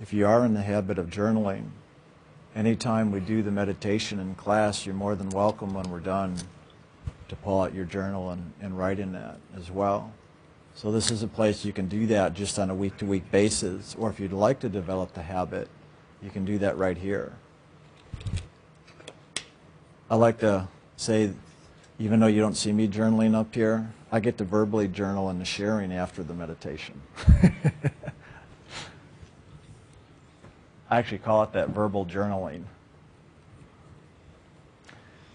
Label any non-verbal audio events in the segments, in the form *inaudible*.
if you are in the habit of journaling, anytime we do the meditation in class, you're more than welcome when we're done to pull out your journal and, and write in that as well. So this is a place you can do that just on a week-to-week basis, or if you'd like to develop the habit, you can do that right here. I like to say, even though you don't see me journaling up here, I get to verbally journal in the sharing after the meditation. *laughs* I actually call it that verbal journaling.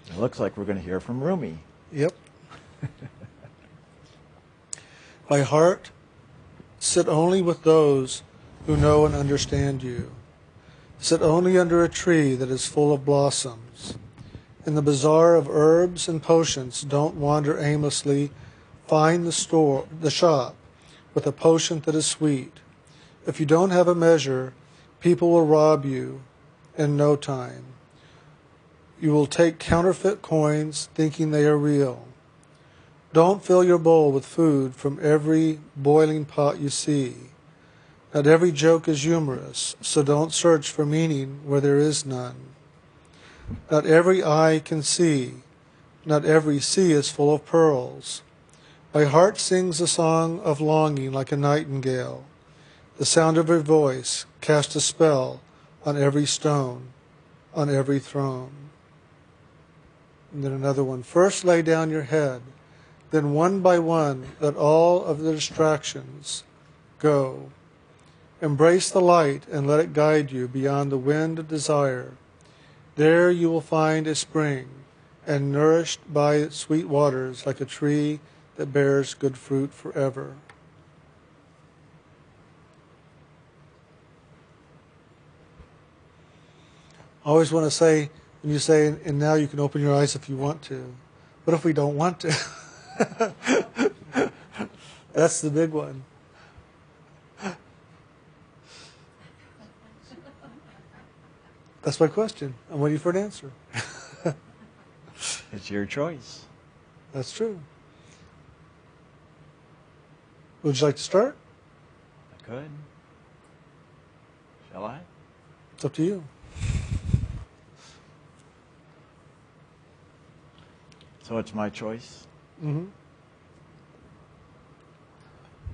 It looks like we're going to hear from Rumi. Yep. My heart, sit only with those who know and understand you. Sit only under a tree that is full of blossoms. In the bazaar of herbs and potions, don't wander aimlessly. Find the store, the shop, with a potion that is sweet. If you don't have a measure, people will rob you in no time. You will take counterfeit coins thinking they are real. Don't fill your bowl with food from every boiling pot you see. Not every joke is humorous, so don't search for meaning where there is none. Not every eye can see, not every sea is full of pearls. My heart sings a song of longing like a nightingale. The sound of her voice cast a spell on every stone, on every throne. And then another one. First lay down your head then one by one, let all of the distractions go. Embrace the light and let it guide you beyond the wind of desire. There you will find a spring, and nourished by its sweet waters like a tree that bears good fruit forever. I always want to say, when you say, and now you can open your eyes if you want to. What if we don't want to? *laughs* That's the big one. That's my question. I'm waiting for an answer. *laughs* it's your choice. That's true. Would you like to start? I could. Shall I? It's up to you. So it's my choice? Mm-hmm.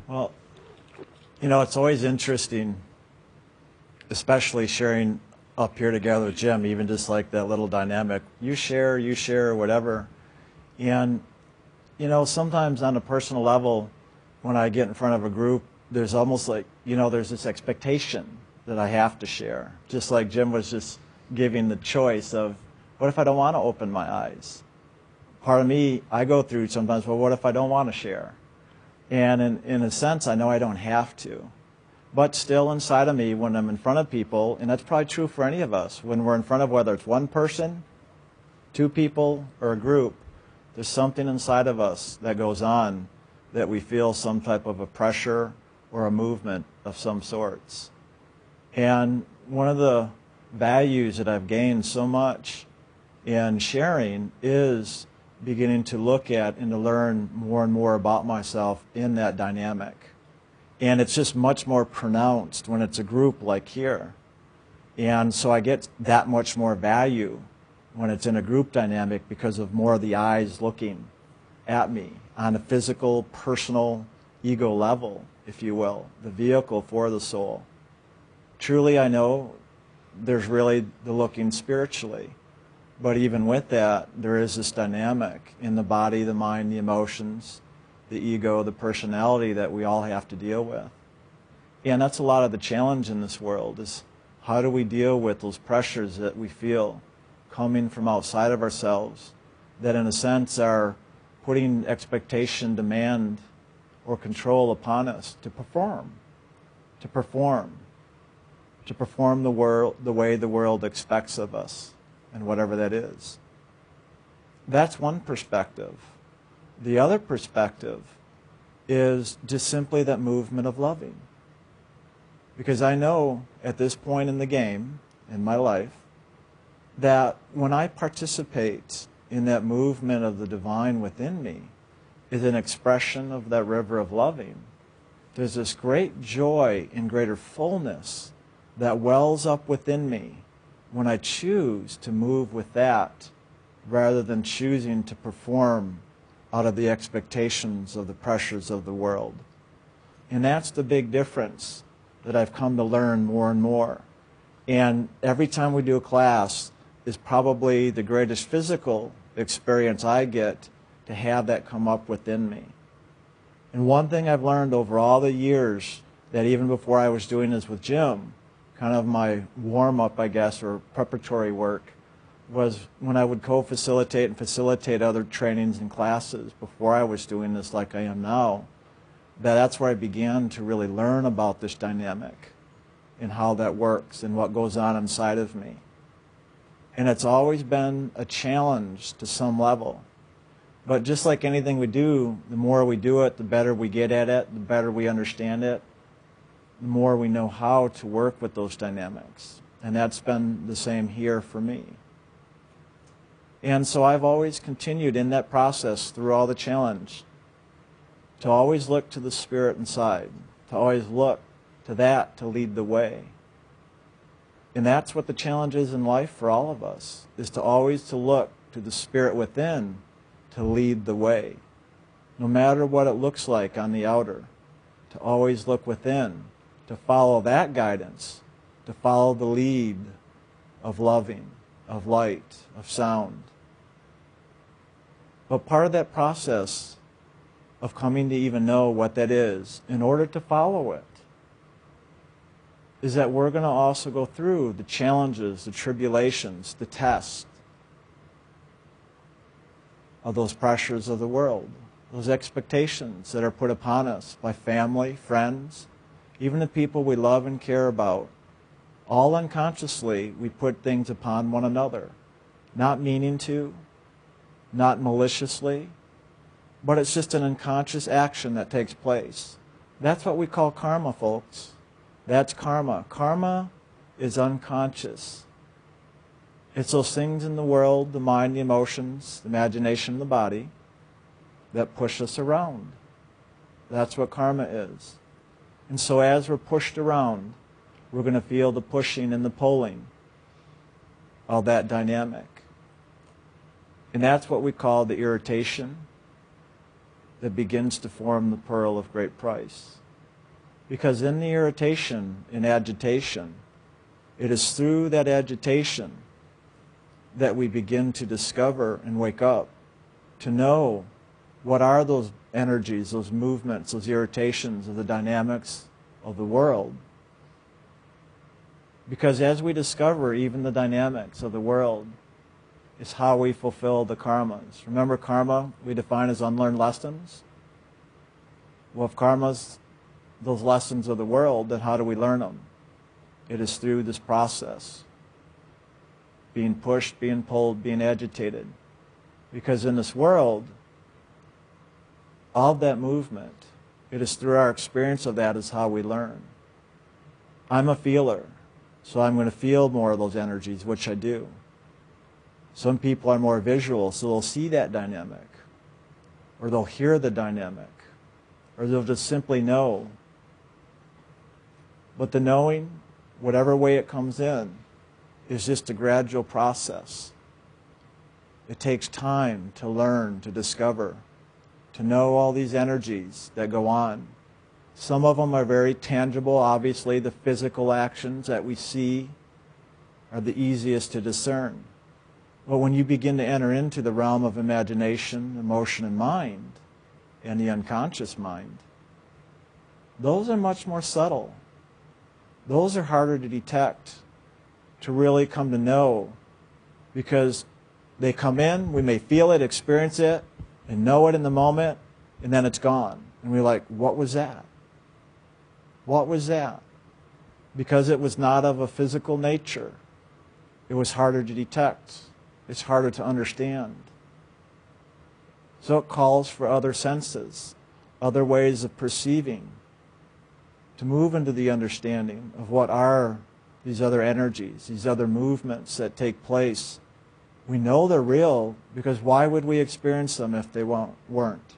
Well, you know, it's always interesting, especially sharing up here together with Jim, even just like that little dynamic. You share, you share, whatever. And, you know, sometimes on a personal level, when I get in front of a group, there's almost like, you know, there's this expectation that I have to share. Just like Jim was just giving the choice of, what if I don't want to open my eyes? Part of me, I go through sometimes, well, what if I don't want to share? And in, in a sense, I know I don't have to. But still inside of me, when I'm in front of people, and that's probably true for any of us, when we're in front of whether it's one person, two people, or a group, there's something inside of us that goes on that we feel some type of a pressure or a movement of some sorts. And one of the values that I've gained so much in sharing is beginning to look at and to learn more and more about myself in that dynamic. And it's just much more pronounced when it's a group like here. And so I get that much more value when it's in a group dynamic because of more of the eyes looking at me on a physical, personal, ego level, if you will, the vehicle for the soul. Truly, I know there's really the looking spiritually. But even with that, there is this dynamic in the body, the mind, the emotions, the ego, the personality that we all have to deal with. And that's a lot of the challenge in this world is how do we deal with those pressures that we feel coming from outside of ourselves that in a sense are putting expectation, demand, or control upon us to perform, to perform, to perform the, world, the way the world expects of us and whatever that is. That's one perspective. The other perspective is just simply that movement of loving. Because I know at this point in the game, in my life, that when I participate in that movement of the divine within me, is an expression of that river of loving. There's this great joy and greater fullness that wells up within me when I choose to move with that rather than choosing to perform out of the expectations of the pressures of the world. And that's the big difference that I've come to learn more and more. And every time we do a class is probably the greatest physical experience I get to have that come up within me. And one thing I've learned over all the years that even before I was doing this with Jim, kind of my warm up, I guess, or preparatory work, was when I would co facilitate and facilitate other trainings and classes before I was doing this like I am now. That that's where I began to really learn about this dynamic and how that works and what goes on inside of me. And it's always been a challenge to some level. But just like anything we do, the more we do it, the better we get at it, the better we understand it, the more we know how to work with those dynamics. And that's been the same here for me. And so I've always continued in that process through all the challenge to always look to the spirit inside, to always look to that to lead the way. And that's what the challenge is in life for all of us, is to always to look to the spirit within to lead the way. No matter what it looks like on the outer, to always look within, to follow that guidance, to follow the lead of loving, of light, of sound. But part of that process of coming to even know what that is, in order to follow it, is that we're going to also go through the challenges, the tribulations, the tests of those pressures of the world, those expectations that are put upon us by family, friends, even the people we love and care about. All unconsciously, we put things upon one another, not meaning to, not maliciously, but it's just an unconscious action that takes place. That's what we call karma, folks. That's karma. Karma is unconscious. It's those things in the world, the mind, the emotions, the imagination, the body, that push us around. That's what karma is. And so as we're pushed around, we're going to feel the pushing and the pulling of that dynamic. And that's what we call the irritation that begins to form the pearl of great price. Because in the irritation and agitation, it is through that agitation that we begin to discover and wake up, to know what are those energies, those movements, those irritations of the dynamics of the world. Because as we discover even the dynamics of the world, is how we fulfill the karmas. Remember, karma we define as unlearned lessons? Well, if karma's those lessons of the world, then how do we learn them? It is through this process being pushed, being pulled, being agitated. Because in this world, all that movement, it is through our experience of that is how we learn. I'm a feeler, so I'm going to feel more of those energies, which I do. Some people are more visual, so they'll see that dynamic, or they'll hear the dynamic, or they'll just simply know but the knowing, whatever way it comes in, is just a gradual process. It takes time to learn, to discover, to know all these energies that go on. Some of them are very tangible. Obviously, the physical actions that we see are the easiest to discern. But when you begin to enter into the realm of imagination, emotion, and mind, and the unconscious mind, those are much more subtle those are harder to detect, to really come to know, because they come in, we may feel it, experience it, and know it in the moment, and then it's gone. And we're like, what was that? What was that? Because it was not of a physical nature, it was harder to detect, it's harder to understand. So it calls for other senses, other ways of perceiving to move into the understanding of what are these other energies, these other movements that take place. We know they're real because why would we experience them if they weren't?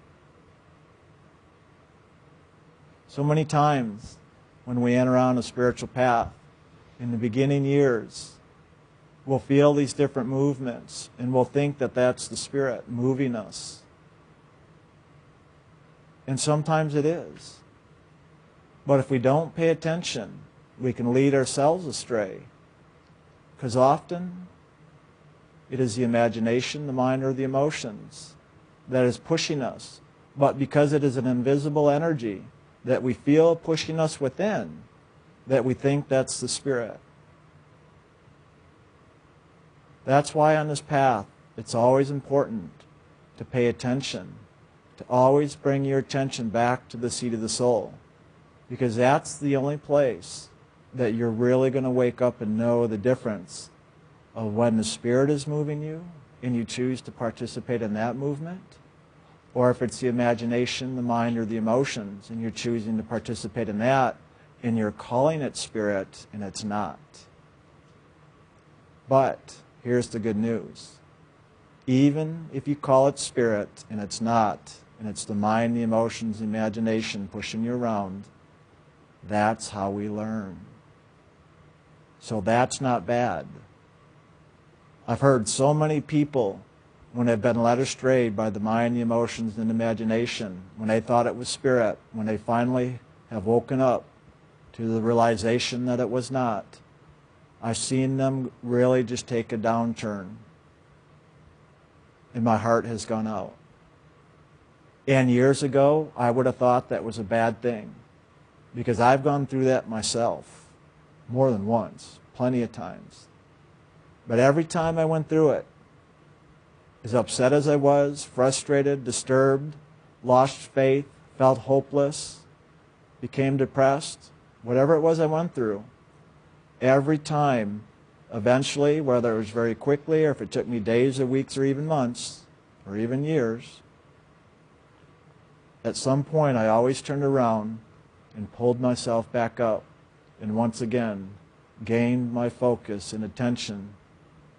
So many times when we enter on a spiritual path, in the beginning years, we'll feel these different movements and we'll think that that's the Spirit moving us. And sometimes it is. But if we don't pay attention, we can lead ourselves astray. Because often it is the imagination, the mind, or the emotions that is pushing us. But because it is an invisible energy that we feel pushing us within, that we think that's the Spirit. That's why on this path, it's always important to pay attention, to always bring your attention back to the seat of the soul, because that's the only place that you're really going to wake up and know the difference of when the Spirit is moving you and you choose to participate in that movement, or if it's the imagination, the mind, or the emotions, and you're choosing to participate in that, and you're calling it Spirit, and it's not. But here's the good news. Even if you call it Spirit, and it's not, and it's the mind, the emotions, the imagination pushing you around, that's how we learn. So that's not bad. I've heard so many people when they've been led astray by the mind, the emotions, and imagination, when they thought it was spirit, when they finally have woken up to the realization that it was not, I've seen them really just take a downturn. And my heart has gone out. And years ago, I would have thought that was a bad thing because I've gone through that myself more than once, plenty of times. But every time I went through it, as upset as I was, frustrated, disturbed, lost faith, felt hopeless, became depressed, whatever it was I went through, every time, eventually, whether it was very quickly or if it took me days or weeks or even months or even years, at some point I always turned around and pulled myself back up and once again gained my focus and attention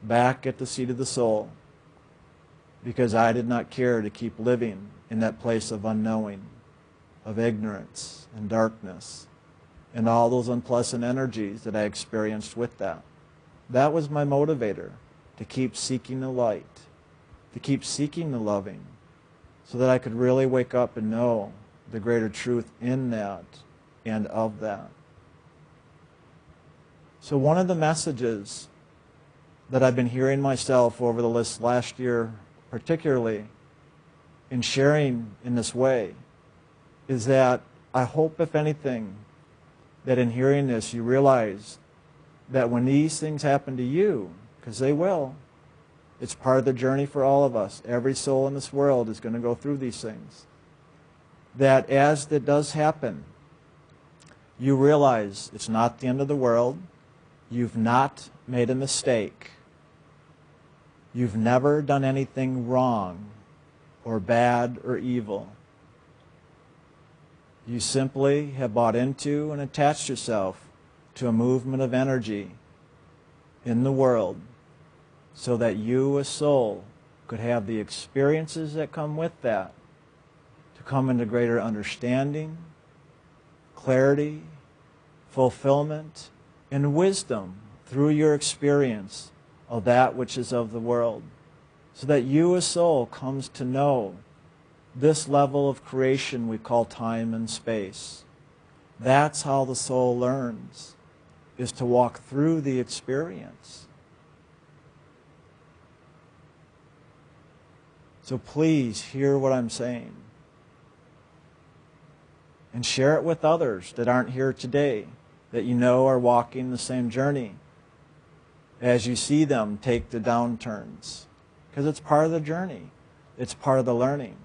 back at the seat of the soul because I did not care to keep living in that place of unknowing, of ignorance and darkness, and all those unpleasant energies that I experienced with that. That was my motivator to keep seeking the light, to keep seeking the loving, so that I could really wake up and know the greater truth in that and of that. So, one of the messages that I've been hearing myself over the last year, particularly in sharing in this way, is that I hope, if anything, that in hearing this you realize that when these things happen to you, because they will, it's part of the journey for all of us. Every soul in this world is going to go through these things. That as it does happen, you realize it's not the end of the world. You've not made a mistake. You've never done anything wrong or bad or evil. You simply have bought into and attached yourself to a movement of energy in the world so that you, a soul, could have the experiences that come with that to come into greater understanding, clarity, fulfillment, and wisdom through your experience of that which is of the world, so that you, a soul, comes to know this level of creation we call time and space. That's how the soul learns, is to walk through the experience. So please hear what I'm saying. And share it with others that aren't here today, that you know are walking the same journey as you see them take the downturns. Because it's part of the journey, it's part of the learning.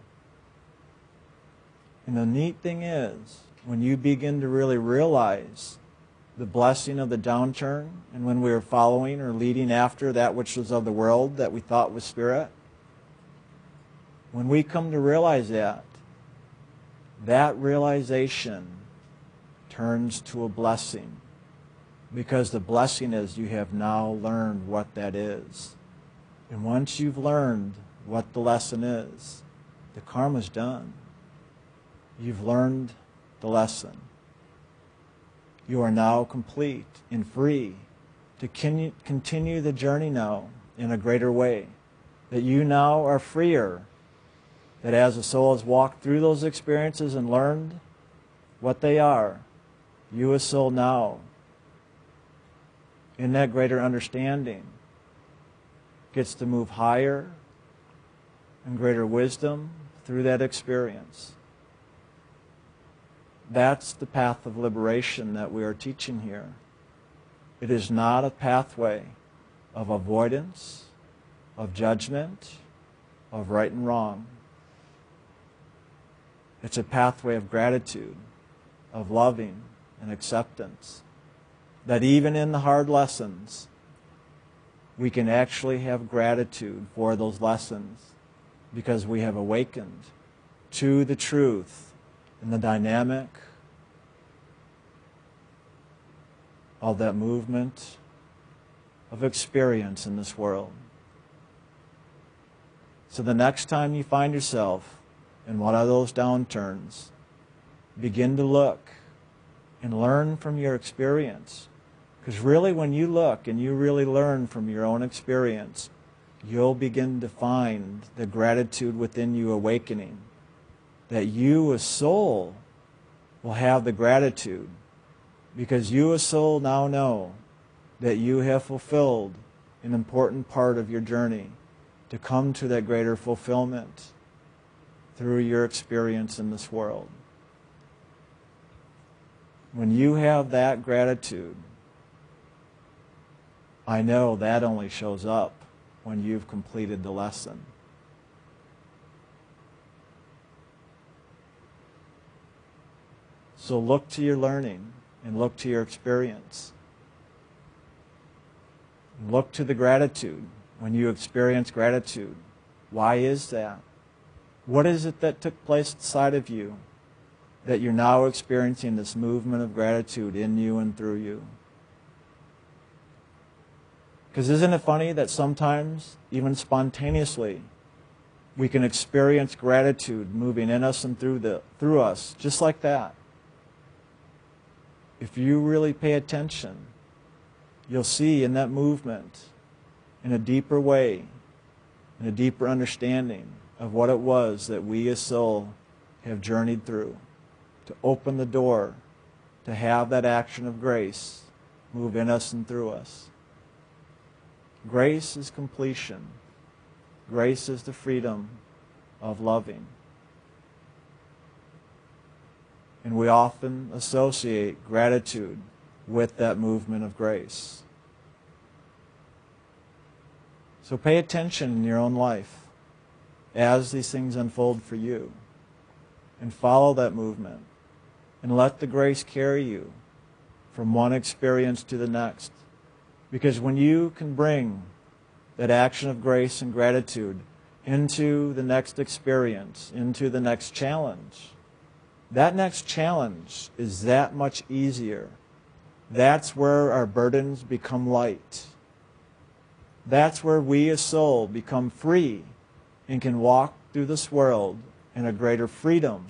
And the neat thing is, when you begin to really realize the blessing of the downturn, and when we are following or leading after that which was of the world that we thought was spirit, when we come to realize that, that realization turns to a blessing because the blessing is you have now learned what that is. And once you've learned what the lesson is, the karma's done. You've learned the lesson. You are now complete and free to con- continue the journey now in a greater way. That you now are freer. That as the soul has walked through those experiences and learned what they are, you as soul now, in that greater understanding, gets to move higher and greater wisdom through that experience. That's the path of liberation that we are teaching here. It is not a pathway of avoidance, of judgment, of right and wrong. It's a pathway of gratitude, of loving and acceptance. That even in the hard lessons, we can actually have gratitude for those lessons because we have awakened to the truth and the dynamic of that movement of experience in this world. So the next time you find yourself in one of those downturns, begin to look and learn from your experience. Because really, when you look and you really learn from your own experience, you'll begin to find the gratitude within you awakening. That you, a soul, will have the gratitude because you, as soul, now know that you have fulfilled an important part of your journey to come to that greater fulfillment through your experience in this world. When you have that gratitude, I know that only shows up when you've completed the lesson. So look to your learning and look to your experience. Look to the gratitude when you experience gratitude. Why is that? What is it that took place inside of you that you're now experiencing this movement of gratitude in you and through you? Because isn't it funny that sometimes, even spontaneously, we can experience gratitude moving in us and through, the, through us, just like that. If you really pay attention, you'll see in that movement, in a deeper way, in a deeper understanding of what it was that we as soul have journeyed through to open the door to have that action of grace move in us and through us. Grace is completion. Grace is the freedom of loving. And we often associate gratitude with that movement of grace. So pay attention in your own life as these things unfold for you and follow that movement and let the grace carry you from one experience to the next. Because when you can bring that action of grace and gratitude into the next experience, into the next challenge, that next challenge is that much easier. That's where our burdens become light. That's where we as soul become free and can walk through this world in a greater freedom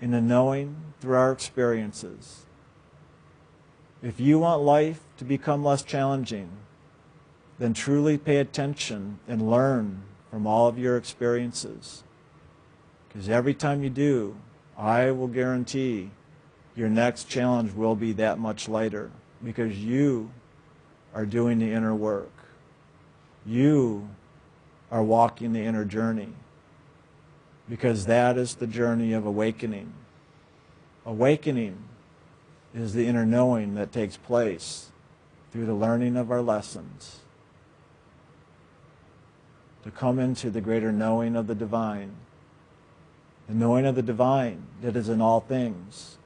in the knowing through our experiences. If you want life to become less challenging, then truly pay attention and learn from all of your experiences. Because every time you do, I will guarantee your next challenge will be that much lighter because you are doing the inner work. You are walking the inner journey because that is the journey of awakening. Awakening is the inner knowing that takes place through the learning of our lessons. To come into the greater knowing of the divine, the knowing of the divine that is in all things.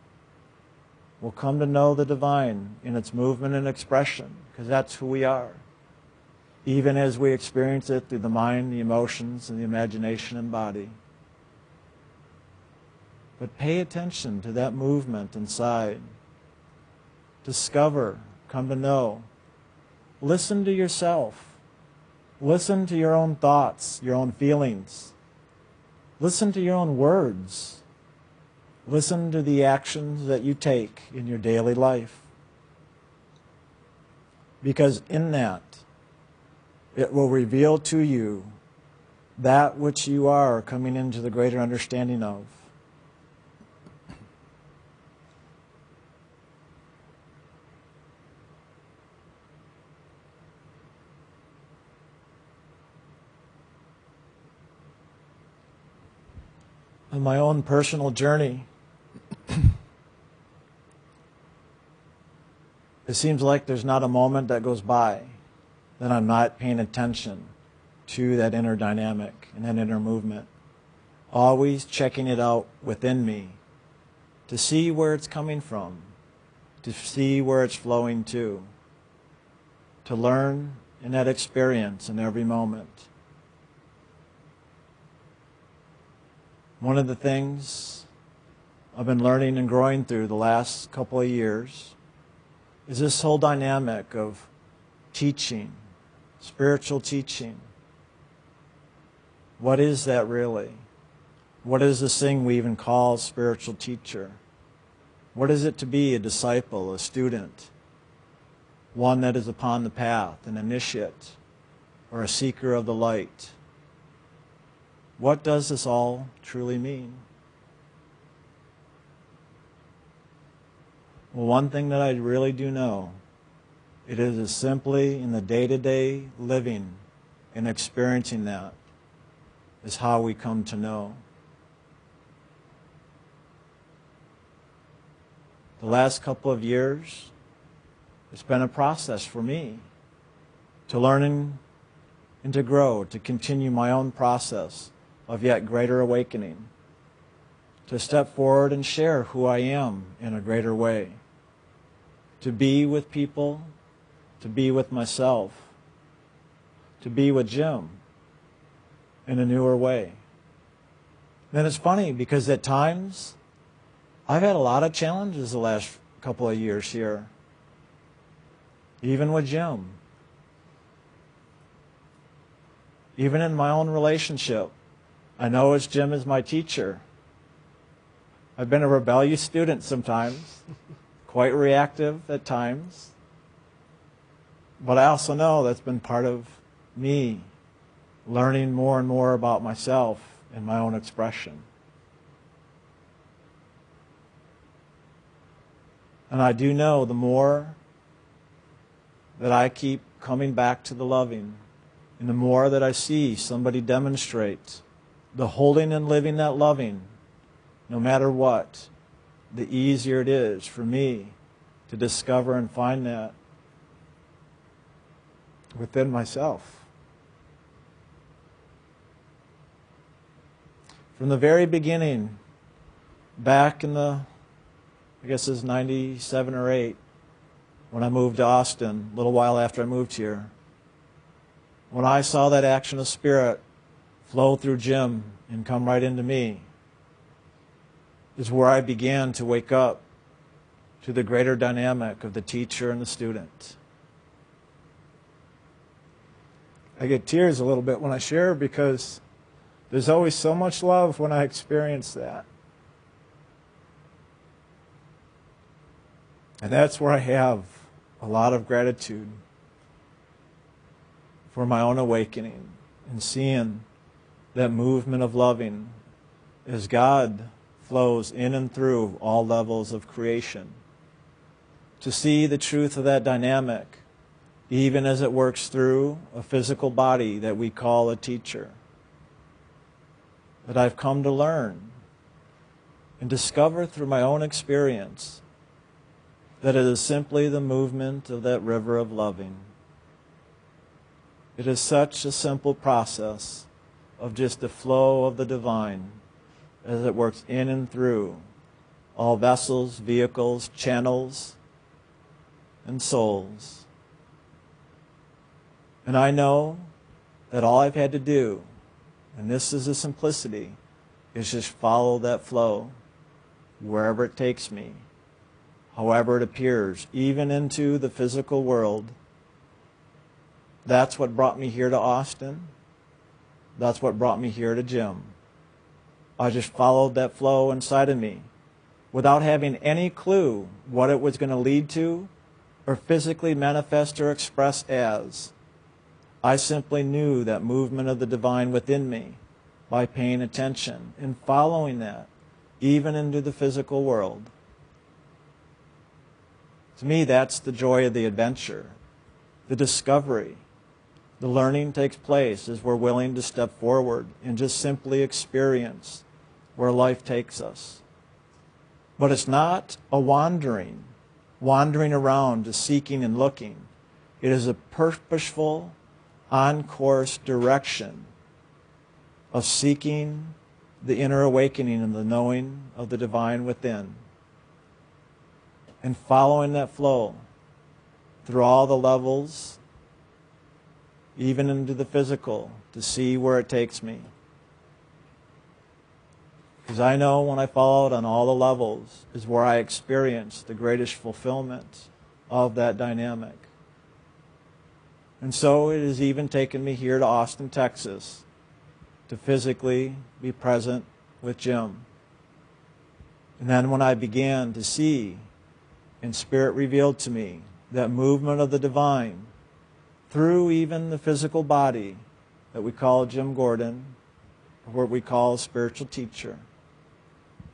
We'll come to know the divine in its movement and expression because that's who we are. Even as we experience it through the mind, the emotions, and the imagination and body. But pay attention to that movement inside discover, come to know. Listen to yourself. Listen to your own thoughts, your own feelings. Listen to your own words. Listen to the actions that you take in your daily life. Because in that, it will reveal to you that which you are coming into the greater understanding of. On my own personal journey, it seems like there's not a moment that goes by that I'm not paying attention to that inner dynamic and that inner movement. Always checking it out within me to see where it's coming from, to see where it's flowing to, to learn in that experience in every moment. One of the things I've been learning and growing through the last couple of years is this whole dynamic of teaching, spiritual teaching. What is that really? What is this thing we even call spiritual teacher? What is it to be a disciple, a student, one that is upon the path, an initiate, or a seeker of the light? What does this all truly mean? Well, one thing that I really do know, it is simply in the day-to-day living and experiencing that is how we come to know. The last couple of years, it's been a process for me to learn and to grow, to continue my own process of yet greater awakening, to step forward and share who I am in a greater way, to be with people, to be with myself, to be with Jim in a newer way. And it's funny because at times I've had a lot of challenges the last couple of years here, even with Jim. Even in my own relationship, I know as Jim is my teacher. I've been a rebellious student sometimes, quite reactive at times. But I also know that's been part of me learning more and more about myself and my own expression. And I do know the more that I keep coming back to the loving, and the more that I see somebody demonstrate the holding and living that loving, no matter what, the easier it is for me to discover and find that within myself. From the very beginning, back in the, I guess it's 97 or 8, when I moved to Austin, a little while after I moved here, when I saw that action of spirit flow through Jim and come right into me, is where I began to wake up to the greater dynamic of the teacher and the student. I get tears a little bit when I share because there's always so much love when I experience that. And that's where I have a lot of gratitude for my own awakening and seeing that movement of loving as God flows in and through all levels of creation. To see the truth of that dynamic, even as it works through a physical body that we call a teacher. That I've come to learn and discover through my own experience that it is simply the movement of that river of loving. It is such a simple process of just the flow of the divine as it works in and through all vessels, vehicles, channels, and souls. And I know that all I've had to do, and this is the simplicity, is just follow that flow wherever it takes me, however it appears, even into the physical world. That's what brought me here to Austin. That's what brought me here to Jim. I just followed that flow inside of me without having any clue what it was going to lead to or physically manifest or express as. I simply knew that movement of the divine within me by paying attention and following that, even into the physical world. To me, that's the joy of the adventure, the discovery. The learning takes place as we're willing to step forward and just simply experience where life takes us. But it's not a wandering, wandering around, just seeking and looking. It is a purposeful, on course direction of seeking the inner awakening and the knowing of the divine within and following that flow through all the levels, even into the physical, to see where it takes me. Because I know when I follow it on all the levels is where I experience the greatest fulfillment of that dynamic. And so it has even taken me here to Austin, Texas, to physically be present with Jim. And then when I began to see and Spirit revealed to me that movement of the divine through even the physical body that we call Jim Gordon, or what we call a spiritual teacher,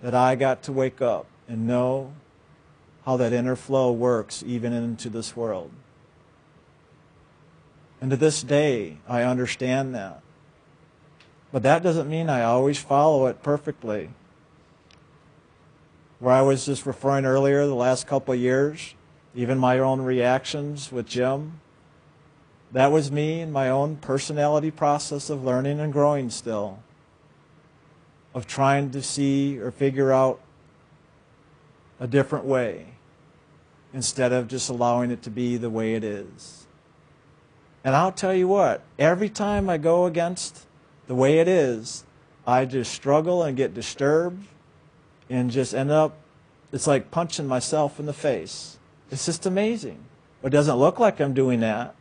that I got to wake up and know how that inner flow works even into this world. And to this day, I understand that. But that doesn't mean I always follow it perfectly where I was just referring earlier, the last couple of years, even my own reactions with Jim, that was me and my own personality process of learning and growing still, of trying to see or figure out a different way instead of just allowing it to be the way it is. And I'll tell you what, every time I go against the way it is, I just struggle and get disturbed and just end up, it's like punching myself in the face. It's just amazing. It doesn't look like I'm doing that,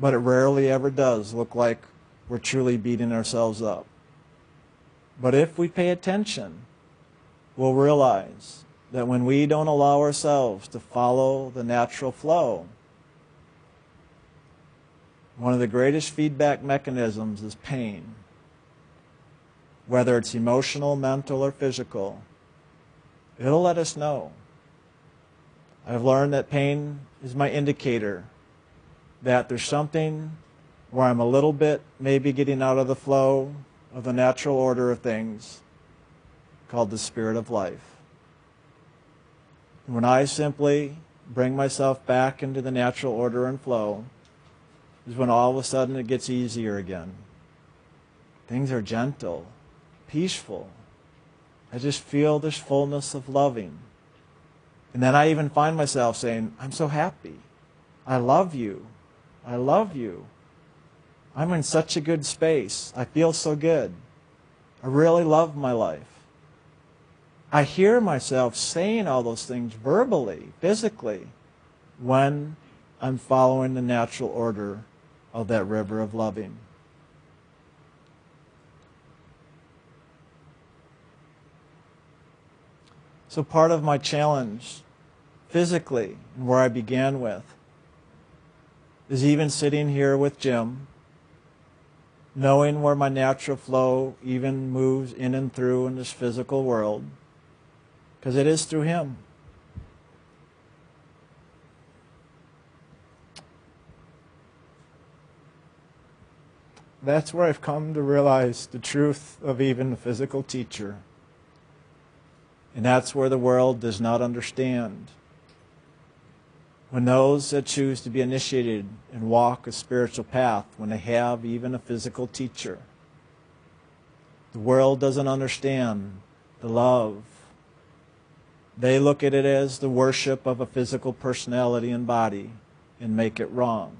but it rarely ever does look like we're truly beating ourselves up. But if we pay attention, we'll realize that when we don't allow ourselves to follow the natural flow, one of the greatest feedback mechanisms is pain whether it's emotional, mental, or physical, it'll let us know. I've learned that pain is my indicator that there's something where I'm a little bit maybe getting out of the flow of the natural order of things called the spirit of life. And when I simply bring myself back into the natural order and flow, is when all of a sudden it gets easier again. Things are gentle peaceful. I just feel this fullness of loving. And then I even find myself saying, I'm so happy. I love you. I love you. I'm in such a good space. I feel so good. I really love my life. I hear myself saying all those things verbally, physically, when I'm following the natural order of that river of loving. So part of my challenge physically, where I began with, is even sitting here with Jim, knowing where my natural flow even moves in and through in this physical world, because it is through him. That's where I've come to realize the truth of even the physical teacher. And that's where the world does not understand. When those that choose to be initiated and walk a spiritual path, when they have even a physical teacher, the world doesn't understand the love. They look at it as the worship of a physical personality and body and make it wrong.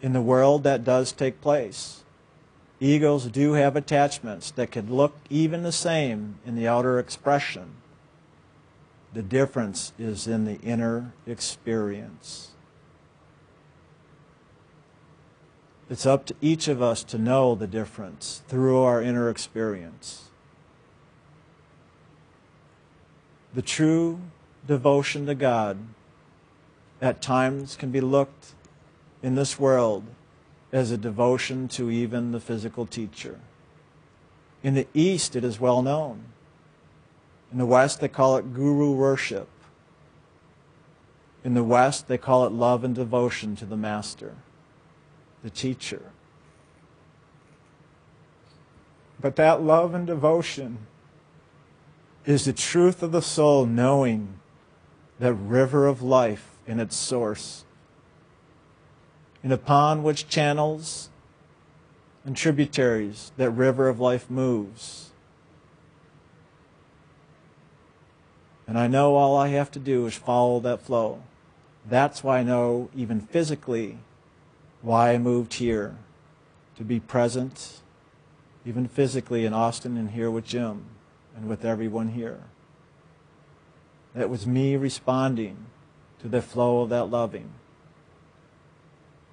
In the world, that does take place. Egos do have attachments that could look even the same in the outer expression. The difference is in the inner experience. It's up to each of us to know the difference through our inner experience. The true devotion to God at times can be looked in this world as a devotion to even the physical teacher. In the East, it is well known. In the West, they call it guru worship. In the West, they call it love and devotion to the master, the teacher. But that love and devotion is the truth of the soul knowing that river of life in its source, and upon which channels and tributaries that river of life moves. And I know all I have to do is follow that flow. That's why I know, even physically, why I moved here to be present, even physically, in Austin and here with Jim and with everyone here. That was me responding to the flow of that loving.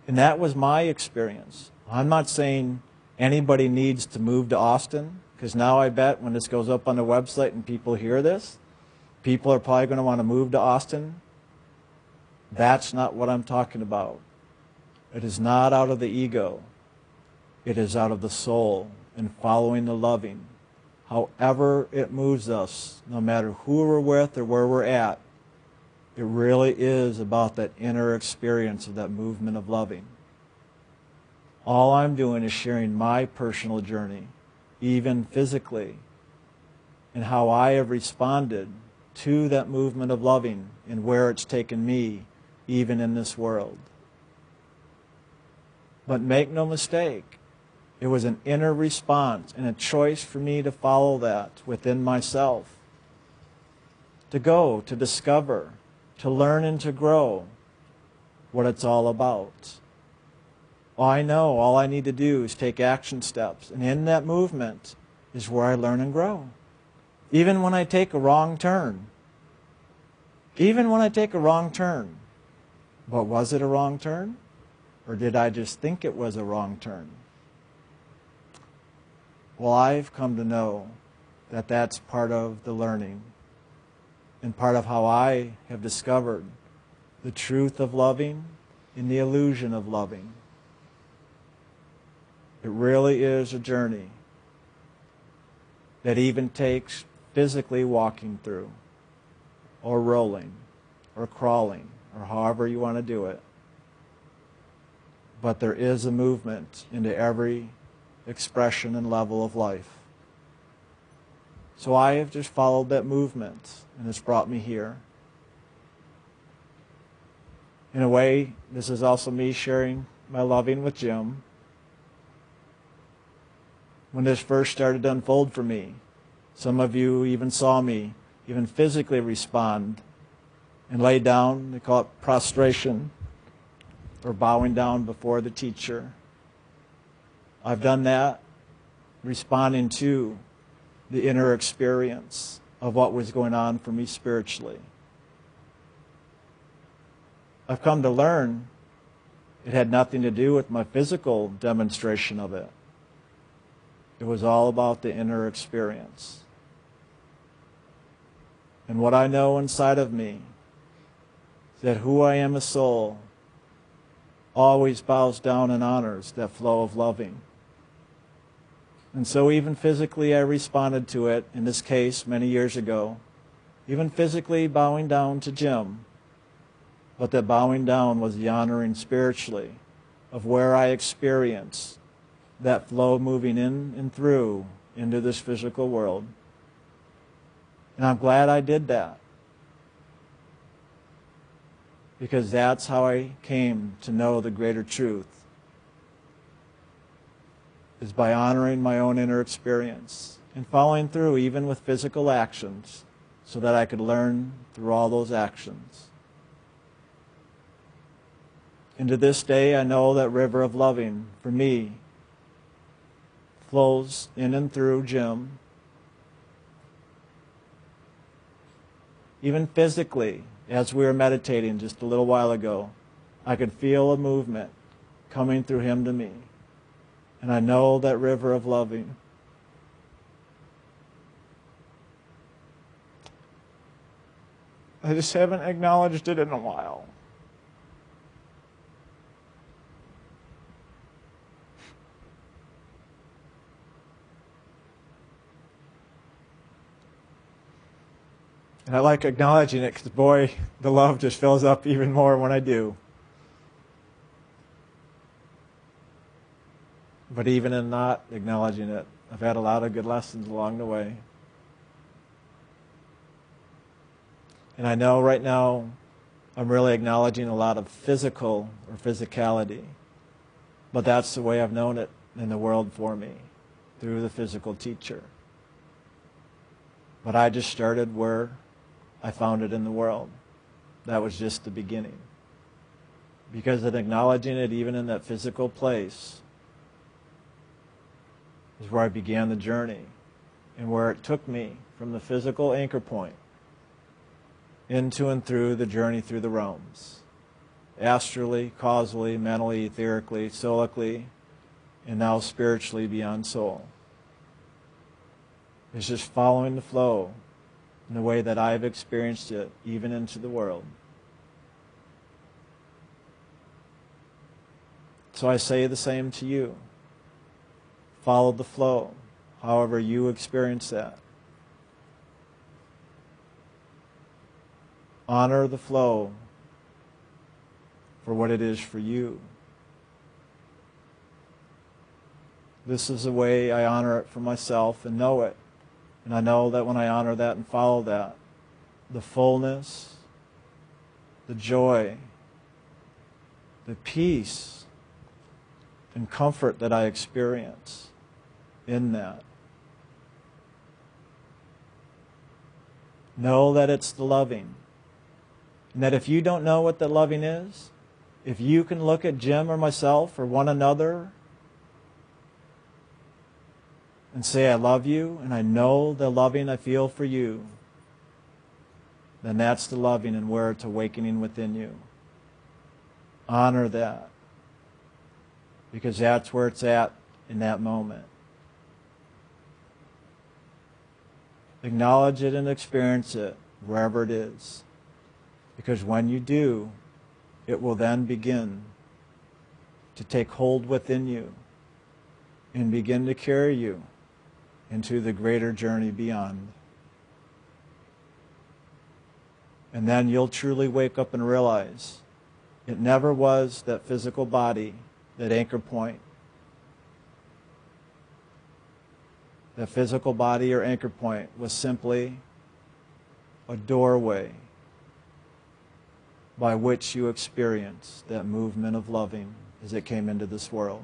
And that was my experience. I'm not saying anybody needs to move to Austin, because now I bet when this goes up on the website and people hear this, people are probably going to want to move to Austin. That's not what I'm talking about. It is not out of the ego. It is out of the soul and following the loving. However it moves us, no matter who we're with or where we're at, it really is about that inner experience of that movement of loving. All I'm doing is sharing my personal journey, even physically, and how I have responded to that movement of loving and where it's taken me, even in this world. But make no mistake, it was an inner response and a choice for me to follow that within myself. To go, to discover, to learn and to grow what it's all about. I know all I need to do is take action steps. And in that movement is where I learn and grow. Even when I take a wrong turn. Even when I take a wrong turn. But was it a wrong turn? Or did I just think it was a wrong turn? Well, I've come to know that that's part of the learning and part of how I have discovered the truth of loving and the illusion of loving. It really is a journey that even takes physically walking through, or rolling, or crawling, or however you want to do it. But there is a movement into every expression and level of life. So I have just followed that movement, and it's brought me here. In a way, this is also me sharing my loving with Jim. When this first started to unfold for me, some of you even saw me even physically respond and lay down. They call it prostration or bowing down before the teacher. I've done that responding to the inner experience of what was going on for me spiritually. I've come to learn it had nothing to do with my physical demonstration of it. It was all about the inner experience. And what I know inside of me that who I am as soul always bows down and honors that flow of loving. And so, even physically, I responded to it, in this case, many years ago, even physically bowing down to Jim. But that bowing down was the honoring spiritually of where I experience that flow moving in and through into this physical world. And I'm glad I did that. Because that's how I came to know the greater truth is by honoring my own inner experience and following through even with physical actions so that I could learn through all those actions. And to this day, I know that river of loving for me flows in and through Jim. Even physically, as we were meditating just a little while ago, I could feel a movement coming through him to me. And I know that river of loving. I just haven't acknowledged it in a while. And I like acknowledging it because, boy, the love just fills up even more when I do. But even in not acknowledging it, I've had a lot of good lessons along the way. And I know right now I'm really acknowledging a lot of physical or physicality. But that's the way I've known it in the world for me, through the physical teacher. But I just started where I found it in the world. That was just the beginning. Because in acknowledging it, even in that physical place, is where I began the journey and where it took me from the physical anchor point into and through the journey through the realms astrally, causally, mentally, etherically, solically, and now spiritually beyond soul. It's just following the flow in the way that I've experienced it, even into the world. So I say the same to you. Follow the flow, however you experience that. Honor the flow for what it is for you. This is the way I honor it for myself and know it. And I know that when I honor that and follow that, the fullness, the joy, the peace, and comfort that I experience in that. Know that it's the loving. And that if you don't know what the loving is, if you can look at Jim or myself or one another and say, I love you, and I know the loving I feel for you, then that's the loving and where it's awakening within you. Honor that. Because that's where it's at in that moment. Acknowledge it and experience it wherever it is. Because when you do, it will then begin to take hold within you and begin to carry you into the greater journey beyond. And then you'll truly wake up and realize it never was that physical body, that anchor point. The physical body or anchor point was simply a doorway by which you experience that movement of loving as it came into this world.